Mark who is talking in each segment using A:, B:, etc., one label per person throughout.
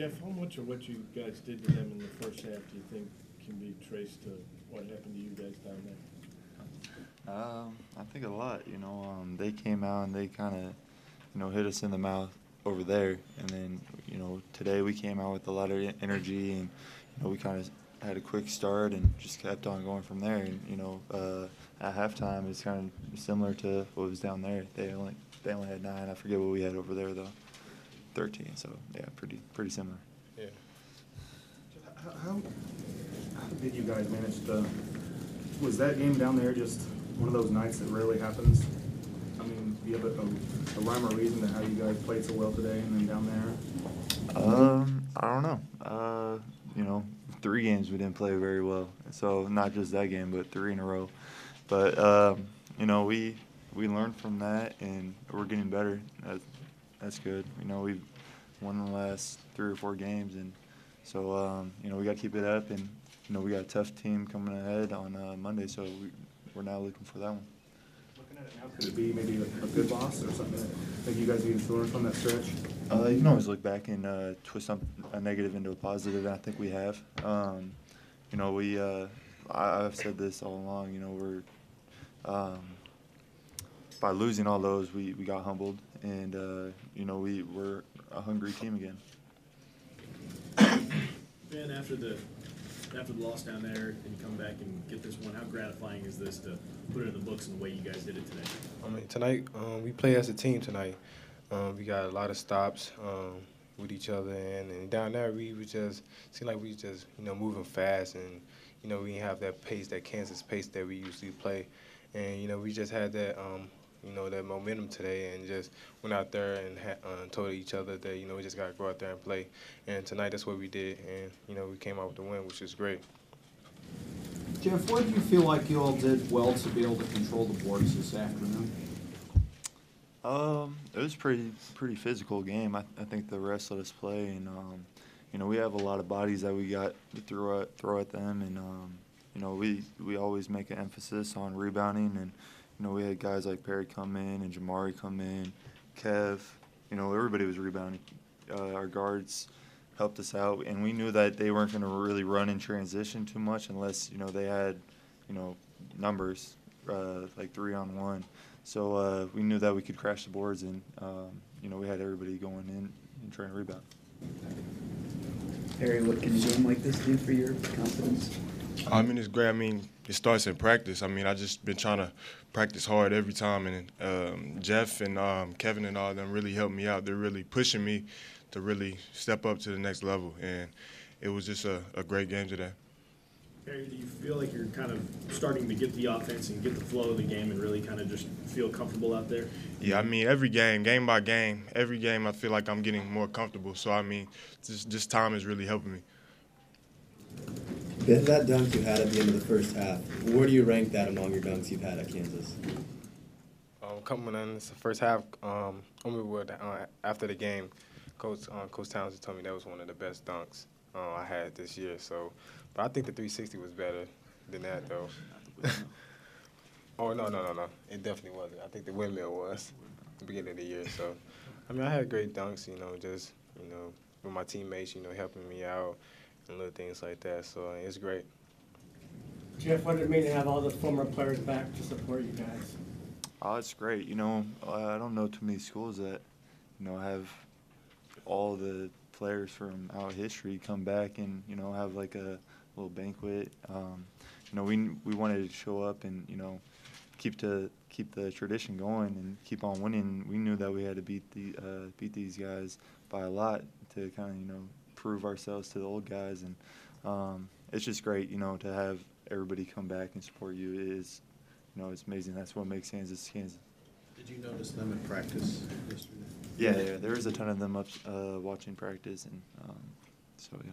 A: Jeff, how much of what you guys did to them in the first half do you think can be traced to what happened to you guys down there?
B: Um, I think a lot. You know, um, they came out and they kind of, you know, hit us in the mouth over there, and then you know today we came out with a lot of energy, and you know we kind of had a quick start and just kept on going from there. And you know, uh, at halftime it's kind of similar to what was down there. They only they only had nine. I forget what we had over there though, thirteen. So yeah, pretty pretty similar.
C: Yeah.
D: How, how how did you guys manage to, was that game down there just one of those nights that rarely happens? I mean, do you have a, a rhyme or reason to how you guys played so well today and then down there?
B: Um, I don't know. Uh, you know, three games we didn't play very well. So not just that game, but three in a row. But um, you know, we we learned from that, and we're getting better. That's, that's good. You know, we've won the last three or four games, and so um, you know we got to keep it up. And you know, we got a tough team coming ahead on uh, Monday, so we, we're now looking for that one.
D: Looking at it now, could it be maybe a, a good loss or something that, that you guys to learn from that stretch?
B: Uh, you can always look back and uh, twist some, a negative into a positive, and I think we have. Um, you know, we. Uh, I, I've said this all along. You know, we're um, by losing all those, we, we got humbled, and uh, you know, we we're a hungry team again.
E: Ben, after the after the loss down there, and you come back and get this one, how gratifying is this to put it in the books in the way you guys did it today?
C: I mean, tonight um, we play as a team tonight. Um, we got a lot of stops um, with each other, and, and down there we was just seemed like we just you know moving fast, and you know we didn't have that pace, that Kansas pace that we usually play, and you know we just had that um, you know that momentum today, and just went out there and ha- uh, told each other that you know we just got to go out there and play, and tonight that's what we did, and you know we came out with the win, which is great.
F: Jeff, what do you feel like you all did well to be able to control the boards this afternoon?
B: Um, it was pretty pretty physical game. I, I think the rest let us play, and um, you know we have a lot of bodies that we got to throw at throw at them, and um, you know we we always make an emphasis on rebounding, and you know we had guys like Perry come in and Jamari come in, Kev, you know everybody was rebounding. Uh, our guards helped us out, and we knew that they weren't going to really run in transition too much unless you know they had you know numbers uh, like three on one. So uh, we knew that we could crash the boards, and um, you know we had everybody going in and trying to rebound.
G: Perry, what can a game like this do for your confidence?
H: I mean, it's great. I mean, it starts in practice. I mean, I just been trying to practice hard every time, and um, Jeff and um, Kevin and all them really helped me out. They're really pushing me to really step up to the next level, and it was just a, a great game today.
E: Perry, do you feel like you're kind of starting to get the offense and get the flow of the game and really kind of just feel comfortable out there?
H: Yeah, I mean, every game, game by game, every game, I feel like I'm getting more comfortable. So I mean, just this time is really helping me.
I: Ben, that dunk you had at the end of the first half, where do you rank that among your dunks you've had at Kansas?
C: Um, coming in the first half, um, I remember uh, after the game, Coach uh, Coach Townsend told me that was one of the best dunks uh, I had this year. So, but I think the 360 was better than that though. oh no no no no, it definitely wasn't. I think the windmill was the beginning of the year. So, I mean, I had great dunks. You know, just you know with my teammates, you know, helping me out and little things like that. So it's great.
J: Jeff, what did it mean to have all the former players back to support you guys?
B: Oh, it's great. You know, I don't know too many schools that you know have all the players from our history come back and you know have like a little banquet. Um, you know, we we wanted to show up and you know keep to keep the tradition going and keep on winning. We knew that we had to beat the uh, beat these guys by a lot to kind of you know prove ourselves to the old guys and um, it's just great you know to have everybody come back and support you it is you know it's amazing that's what makes Kansas Kansas.
A: Did you notice them in practice yesterday?
B: Yeah, yeah, there was a ton of them up uh, watching practice and um, so yeah.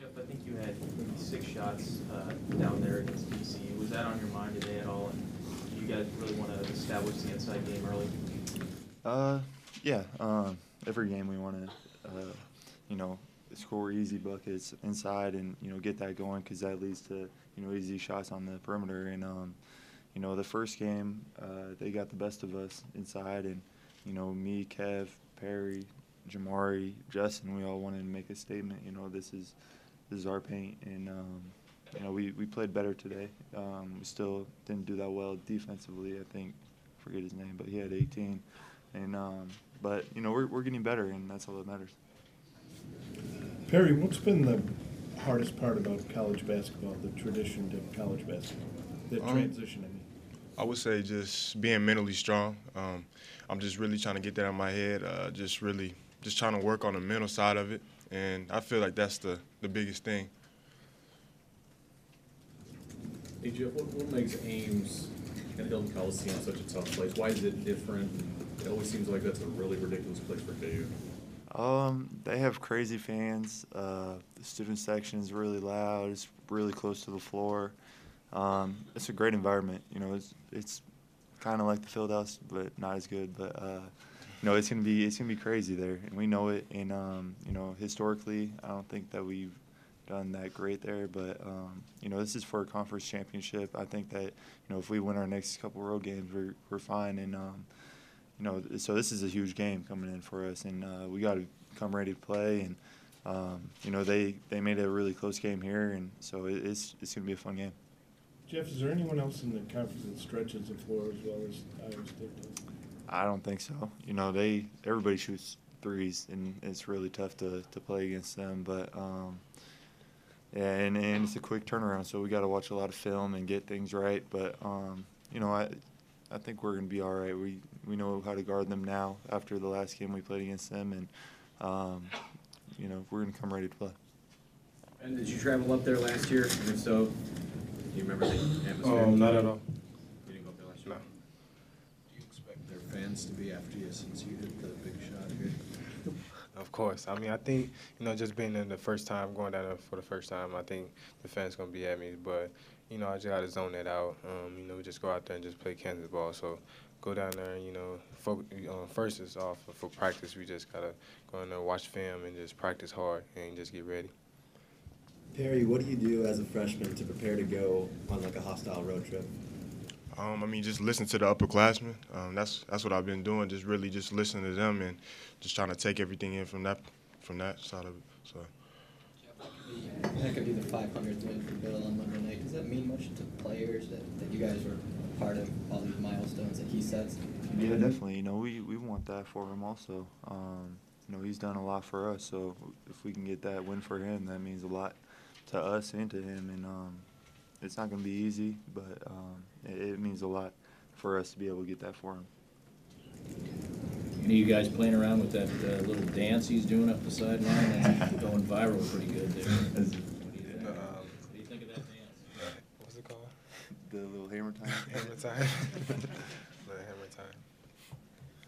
K: Jeff, I think you had maybe six shots uh, down there against DC. Was that on your mind today at all? And do you guys really want to establish the inside game early?
B: Uh, yeah. Um, every game we want to, uh, you know, score easy buckets inside and you know get that going because that leads to you know easy shots on the perimeter. And um, you know, the first game uh, they got the best of us inside, and you know me, Kev, Perry, Jamari, Justin, we all wanted to make a statement. You know, this is this is our paint, and um, you know we, we played better today. Um, we still didn't do that well defensively. I think forget his name, but he had 18, and um, but you know we're we're getting better, and that's all that matters.
A: Perry, what's been the hardest part about college basketball, the tradition to college basketball, the
H: Um,
A: transition? I mean,
H: I would say just being mentally strong. Um, I'm just really trying to get that out of my head. Uh, just really, just trying to work on the mental side of it, and I feel like that's the the biggest thing.
L: Hey Jeff, what, what makes Ames and Hilton Coliseum such a tough place? Why is it different? It always seems like that's a really ridiculous place for KU.
B: Um, they have crazy fans. Uh, the student section is really loud. It's really close to the floor. Um, it's a great environment. You know, it's it's kind of like the field house, but not as good. But uh, you know, it's gonna be it's gonna be crazy there, and we know it. And um, you know, historically, I don't think that we've done that great there. But um, you know, this is for a conference championship. I think that you know, if we win our next couple road games, we're we're fine. And um, you know, so this is a huge game coming in for us, and uh, we got to come ready to play. And um, you know, they they made a really close game here, and so it, it's it's gonna be a fun game.
A: Jeff, is there anyone else in the conference that stretches the floor as well as Iowa State does?
B: I don't think so. You know, they everybody shoots threes, and it's really tough to, to play against them. But um, yeah, and, and it's a quick turnaround, so we got to watch a lot of film and get things right. But um, you know, I I think we're gonna be all right. We we know how to guard them now after the last game we played against them, and um, you know we're gonna come ready to play.
L: And did you travel up there last year? And if so, do you remember the atmosphere?
C: Um, not at all.
L: You didn't go up there last year?
C: No.
M: Do you expect their fans to be after you since you hit the big shot here?
C: Of course. I mean, I think you know, just being in the first time, going down there for the first time, I think the fans gonna be at me. But you know, I just gotta zone that out. Um, you know, just go out there and just play Kansas ball. So go down there, and, you know, focus, uh, first is off for practice. We just gotta go in there, watch film, and just practice hard and just get ready.
I: Perry, what do you do as a freshman to prepare to go on like a hostile road trip?
H: Um, I mean, just listen to the upperclassmen. Um, that's that's what I've been doing. Just really just listening to them and just trying to take everything in from that from that side of it. So.
N: That could be the 500th win for Bill on Monday night. Does that mean much to players that, that you guys were part of all these milestones that he sets?
B: Yeah, definitely. You know, we, we want that for him also. Um, you know, he's done a lot for us, so if we can get that win for him, that means a lot to us and to him. And um, it's not going to be easy, but um, it, it means a lot for us to be able to get that for him.
O: Any of you guys playing around with that uh, little dance he's doing up the sideline? That's going viral pretty good there. What do you think?
C: Um,
O: What do you think of that dance?
C: What's it called?
B: The little hammer time.
C: hammer time. Little hammer time.